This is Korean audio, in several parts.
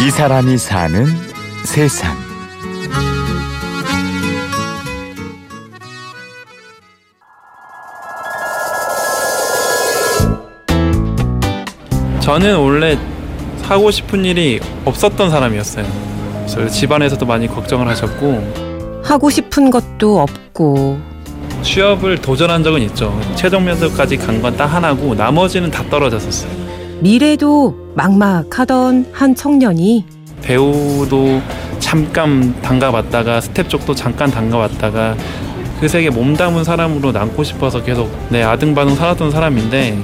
이 사람이 사는 세상. 저는 원래 하고 싶은 일이 없었던 사람이었어요. 그래서 집안에서도 많이 걱정을 하셨고 하고 싶은 것도 없고 취업을 도전한 적은 있죠. 최종 면접까지 간 건 딱 하나고 나머지는 다 떨어졌었어요. 미래도 막막하던 한 청년이 배우도 잠깐 담가봤다가 스텝 쪽도 잠깐 담가봤다가 그 세계 몸담은 사람으로 남고 싶어서 계속 내 아등바등 살았던 사람인데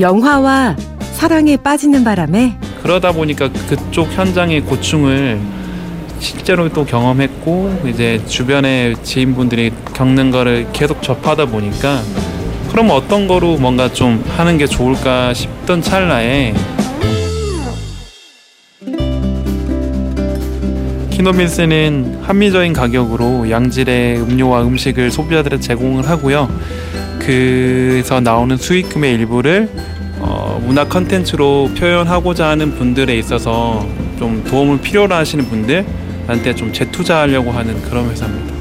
영화와 사랑에 빠지는 바람에 그러다 보니까 그쪽 현장의 고충을 실제로 또 경험했고 이제 주변의 지인분들이 겪는 거를 계속 접하다 보니까 그럼 어떤 거로 뭔가 좀 하는 게 좋을까 싶던 찰나에 키노빌스는 합리적인 가격으로 양질의 음료와 음식을 소비자들에 제공을 하고요. 그래서 나오는 수익금의 일부를 어, 문화 컨텐츠로 표현하고자 하는 분들에 있어서 좀 도움을 필요로 하시는 분들한테 좀 재투자하려고 하는 그런 회사입니다.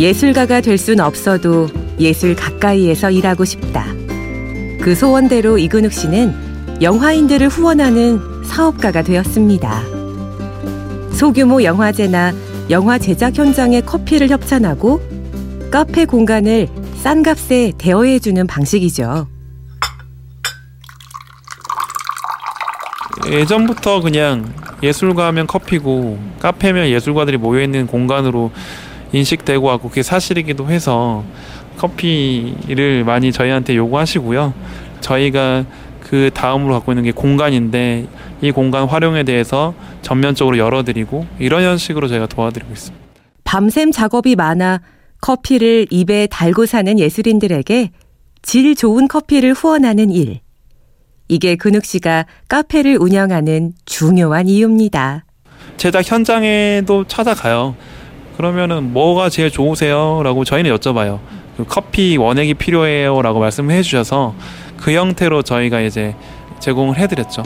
예술가가 될 순 없어도 예술 가까이에서 일하고 싶다. 그 소원대로 이근욱 씨는 영화인들을 후원하는 사업가가 되었습니다. 소규모 영화제나 영화 제작 현장에 커피를 협찬하고 카페 공간을 싼 값에 대여해주는 방식이죠. 예전부터 그냥 예술가 하면 커피고 카페면 예술가들이 모여있는 공간으로 인식되고 왔고 그게 사실이기도 해서 커피를 많이 저희한테 요구하시고요. 저희가 그 다음으로 갖고 있는 게 공간인데 이 공간 활용에 대해서 전면적으로 열어드리고 이런 형식으로 저희가 도와드리고 있습니다. 밤샘 작업이 많아 커피를 입에 달고 사는 예술인들에게 질 좋은 커피를 후원하는 일. 이게 근욱 씨가 카페를 운영하는 중요한 이유입니다. 제작 현장에도 찾아가요. 그러면은 뭐가 제일 좋으세요? 라고 저희는 여쭤봐요. 그 커피 원액이 필요해요? 라고 말씀을 해주셔서 그 형태로 저희가 이제 제공을 해드렸죠.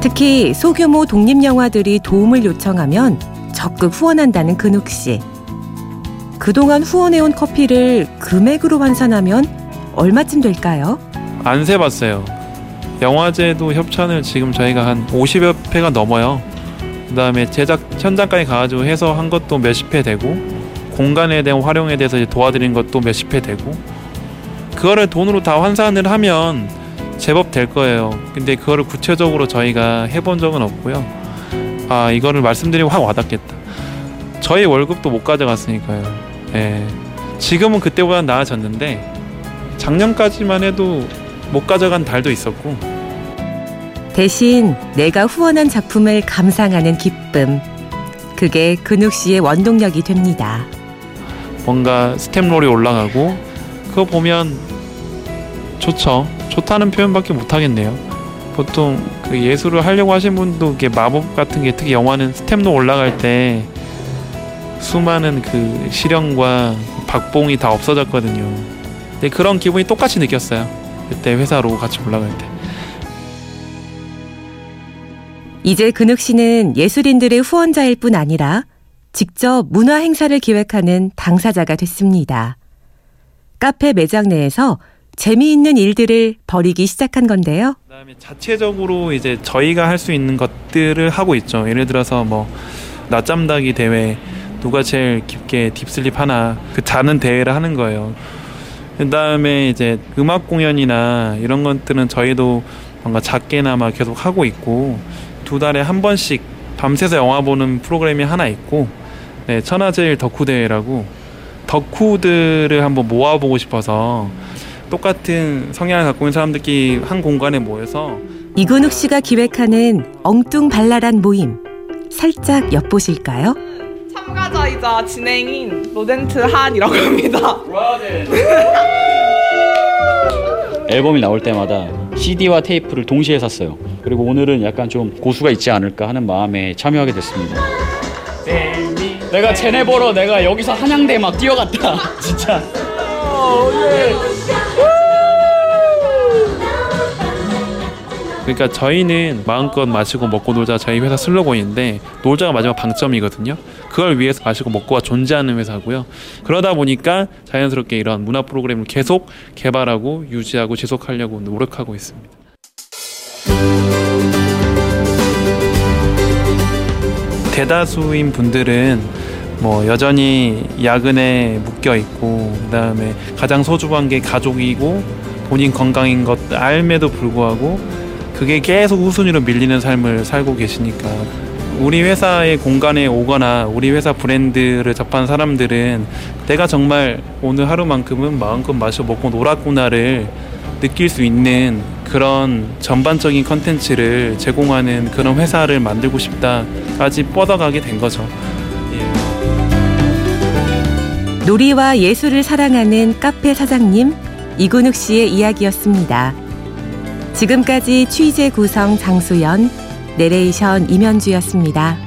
특히 소규모 독립 영화들이 도움을 요청하면 적극 후원한다는 근욱 씨. 그동안 후원해온 커피를 금액으로 환산하면 얼마쯤 될까요? 안 세봤어요. 영화제도 협찬을 지금 저희가 한 50여 회가 넘어요. 그 다음에 제작 현장까지 가가지고 해서 한 것도 몇십 회 되고 공간에 대한 활용에 대해서 도와드린 것도 몇십 회 되고 그거를 돈으로 다 환산을 하면 제법 될 거예요. 근데 그거를 구체적으로 저희가 해본 적은 없고요. 아 이거를 말씀드리고 확 와닿겠다. 저희 월급도 못 가져갔으니까요. 예. 지금은 그때보다 나아졌는데 작년까지만 해도 못 가져간 달도 있었고 대신 내가 후원한 작품을 감상하는 기쁨. 그게 근욱 씨의 원동력이 됩니다. 뭔가 staff roll이 올라가고 그거 보면 좋죠. 좋다는 표현밖에 못 하겠네요. 보통 그 예술을 하려고 하신 분도 이게 마법 같은 게 특히 영화는 staff roll 올라갈 때 수많은 그 시련과 박봉이 다 없어졌거든요. 근데 그런 기분이 똑같이 느꼈어요. 그때 회사로 같이 올라갈 때. 이제 근욱 씨는 예술인들의 후원자일 뿐 아니라 직접 문화 행사를 기획하는 당사자가 됐습니다. 카페 매장 내에서 재미있는 일들을 벌이기 시작한 건데요. 그다음에 자체적으로 이제 저희가 할 수 있는 것들을 하고 있죠. 예를 들어서 뭐 낮잠 자기 대회 누가 제일 깊게 딥슬립 하나 그 자는 대회를 하는 거예요. 그다음에 이제 음악 공연이나 이런 것들은 저희도 뭔가 작게나마 계속 하고 있고 두 달에 한 번씩 밤새서 영화 보는 프로그램이 하나 있고 네, 천하제일 덕후 대회라고 덕후들을 한번 모아보고 싶어서 똑같은 성향을 갖고 있는 사람들끼리 한 공간에 모여서 이근욱 씨가 기획하는 엉뚱발랄한 모임 살짝 엿보실까요? 참가자이자 진행인 로덴트 한이라고 합니다. 앨범이 나올 때마다 CD와 테이프를 동시에 샀어요. 그리고 오늘은 약간 좀 고수가 있지 않을까 하는 마음에 참여하게 됐습니다. 내가 쟤네 보러 내가 여기서 한양대 막 뛰어갔다. 진짜. 그러니까 저희는 마음껏 마시고 먹고 놀자 저희 회사 슬로건인데 놀자가 마지막 방점이거든요. 그걸 위해서 마시고 먹고가 존재하는 회사고요. 그러다 보니까 자연스럽게 이런 문화 프로그램을 계속 개발하고 유지하고 지속하려고 노력하고 있습니다. 대다수인 분들은 뭐 여전히 야근에 묶여 있고 그다음에 가장 소중한 게 가족이고 본인 건강인 것 알매도 불구하고 그게 계속 우선위로 밀리는 삶을 살고 계시니까 우리 회사의 공간에 오거나 우리 회사 브랜드를 접한 사람들은 내가 정말 오늘 하루만큼은 마음껏 마셔 먹고 놀았구나를 느낄 수 있는 그런 전반적인 컨텐츠를 제공하는 그런 회사를 만들고 싶다까지 뻗어가게 된 거죠. 예. 놀이와 예술을 사랑하는 카페 사장님 이근욱 씨의 이야기였습니다. 지금까지 취재 구성 장수연, 내레이션 임현주였습니다.